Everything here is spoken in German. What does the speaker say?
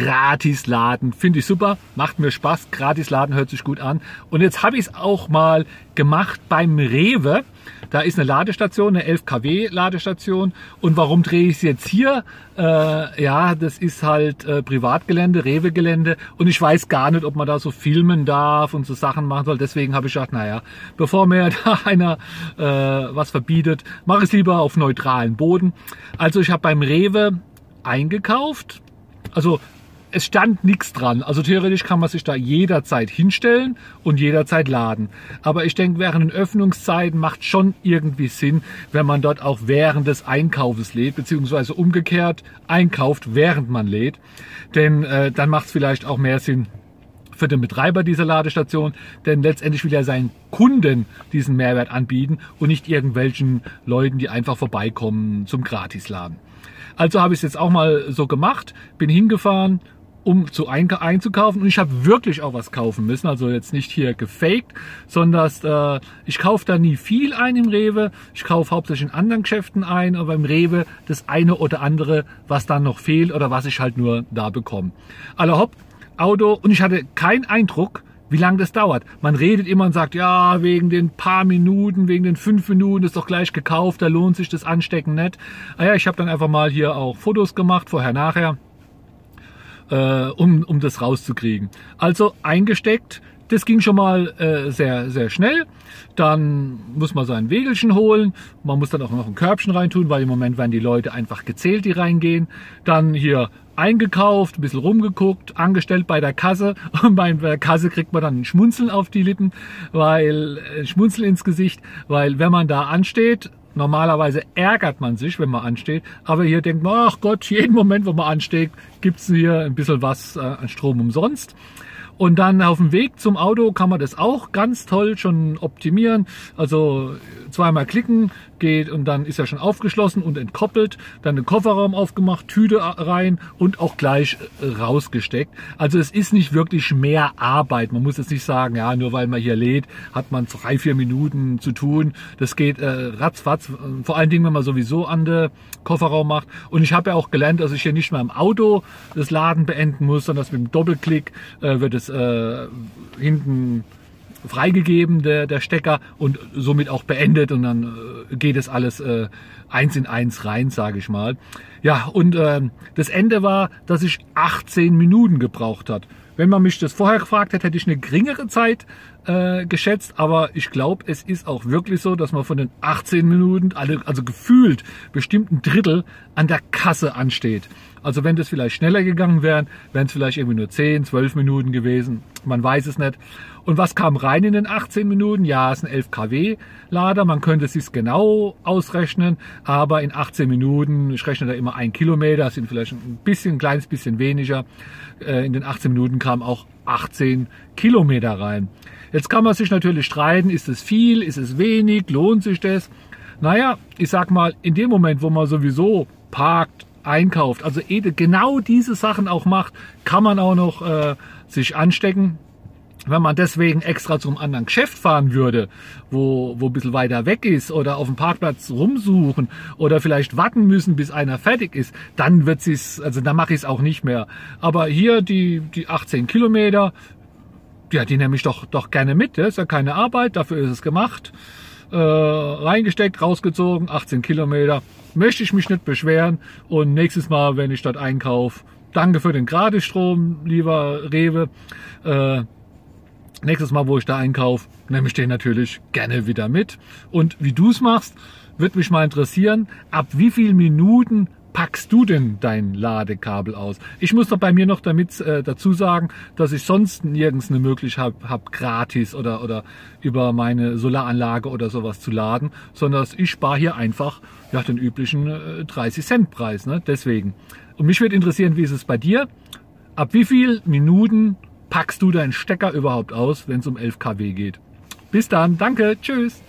gratis laden. Finde ich super, macht mir Spaß. Gratis laden hört sich gut an. Und jetzt habe ich es auch mal gemacht beim Rewe. Da ist eine Ladestation, eine 11 kW Ladestation. Und warum drehe ich es jetzt hier? Äh, ja, das ist halt äh, Privatgelände, Rewe-Gelände. Und ich weiß gar nicht, ob man da so filmen darf und so Sachen machen soll. Deswegen habe ich gedacht, naja, bevor mir da einer äh, was verbietet, mache ich es lieber auf neutralen Boden. Also ich habe beim Rewe eingekauft. Also es stand nichts dran. Also theoretisch kann man sich da jederzeit hinstellen und jederzeit laden. Aber ich denke, während den Öffnungszeiten macht schon irgendwie Sinn, wenn man dort auch während des Einkaufes lädt, beziehungsweise umgekehrt einkauft, während man lädt. Denn äh, dann macht es vielleicht auch mehr Sinn, für den Betreiber dieser Ladestation, denn letztendlich will er seinen Kunden diesen Mehrwert anbieten und nicht irgendwelchen Leuten, die einfach vorbeikommen zum Gratisladen. Also habe ich es jetzt auch mal so gemacht, bin hingefahren, um zu einzukaufen und ich habe wirklich auch was kaufen müssen, also jetzt nicht hier gefaked, sondern äh, ich kaufe da nie viel ein im Rewe, ich kaufe hauptsächlich in anderen Geschäften ein, aber im Rewe das eine oder andere, was dann noch fehlt oder was ich halt nur da bekomme. Aller hopp, Auto und ich hatte keinen Eindruck, wie lange das dauert. Man redet immer und sagt, ja, wegen den paar Minuten, wegen den fünf Minuten ist doch gleich gekauft, da lohnt sich das Anstecken nicht. Naja, ah ich habe dann einfach mal hier auch Fotos gemacht, vorher, nachher äh, um, um das rauszukriegen. Also eingesteckt, das ging schon mal äh, sehr, sehr schnell. Dann muss man sein Wegelchen holen. Man muss dann auch noch ein Körbchen reintun, weil im Moment werden die Leute einfach gezählt, die reingehen. Dann hier eingekauft, ein bisschen rumgeguckt, angestellt bei der Kasse. Und bei der Kasse kriegt man dann ein Schmunzeln auf die Lippen, weil ein äh, Schmunzeln ins Gesicht, weil wenn man da ansteht, Normalerweise ärgert man sich, wenn man ansteht, aber hier denkt man, ach Gott, jeden Moment, wo man ansteht, gibt's hier ein bisschen was äh, an Strom umsonst. Und dann auf dem Weg zum Auto kann man das auch ganz toll schon optimieren. Also zweimal klicken geht und dann ist er schon aufgeschlossen und entkoppelt. Dann den Kofferraum aufgemacht, Tüte rein und auch gleich äh, rausgesteckt. Also es ist nicht wirklich mehr Arbeit. Man muss jetzt nicht sagen, ja, nur weil man hier lädt, hat man drei, vier Minuten zu tun. Das geht äh, ratzfatz. Vor allen Dingen, wenn man sowieso an der Kofferraum macht. Und ich habe ja auch gelernt, dass ich hier nicht mehr im Auto das Laden beenden muss, sondern dass mit dem Doppelklick äh, wird es äh, hinten freigegeben, der, der Stecker, und somit auch beendet und dann äh, geht es alles äh, eins in eins rein, sage ich mal. Ja, und äh, das Ende war, dass ich 18 Minuten gebraucht hat. Wenn man mich das vorher gefragt hätte, hätte ich eine geringere Zeit äh, geschätzt, aber ich glaube, es ist auch wirklich so, dass man von den 18 Minuten, also gefühlt bestimmt ein Drittel an der Kasse ansteht. Also wenn das vielleicht schneller gegangen wäre, wären es vielleicht irgendwie nur 10, 12 Minuten gewesen. Man weiß es nicht. Und was kam rein in den 18 Minuten? Ja, es ist ein 11 kW Lader. Man könnte es sich genau ausrechnen, aber in 18 Minuten, ich rechne da immer ein Kilometer, sind vielleicht ein bisschen, ein kleines bisschen weniger. Äh, in den 18 Minuten kam auch 18 Kilometer rein. Jetzt kann man sich natürlich streiten, ist es viel, ist es wenig, lohnt sich das? Naja, ich sag mal, in dem Moment, wo man sowieso parkt, einkauft, also genau diese Sachen auch macht, kann man auch noch äh, sich anstecken. Wenn man deswegen extra zum anderen Geschäft fahren würde, wo, wo ein bisschen weiter weg ist oder auf dem Parkplatz rumsuchen oder vielleicht warten müssen, bis einer fertig ist, dann wird es, also dann mache ich es auch nicht mehr. Aber hier die, die 18 Kilometer, ja, die nehme ich doch, doch gerne mit. Das ist ja keine Arbeit, dafür ist es gemacht. Äh, reingesteckt, rausgezogen, 18 Kilometer möchte ich mich nicht beschweren. Und nächstes Mal, wenn ich dort einkaufe, danke für den Gratisstrom, lieber Rewe. Äh, nächstes Mal, wo ich da einkaufe, nehme ich den natürlich gerne wieder mit. Und wie du es machst, wird mich mal interessieren, ab wie vielen Minuten packst du denn dein Ladekabel aus? Ich muss doch bei mir noch damit äh, dazu sagen, dass ich sonst nirgends eine Möglichkeit habe, hab, gratis oder, oder über meine Solaranlage oder sowas zu laden, sondern ich spare hier einfach ja, den üblichen äh, 30 Cent Preis. Ne? Deswegen. Und mich würde interessieren, wie ist es bei dir? Ab wie viel Minuten packst du deinen Stecker überhaupt aus, wenn es um 11 kW geht? Bis dann, danke, tschüss.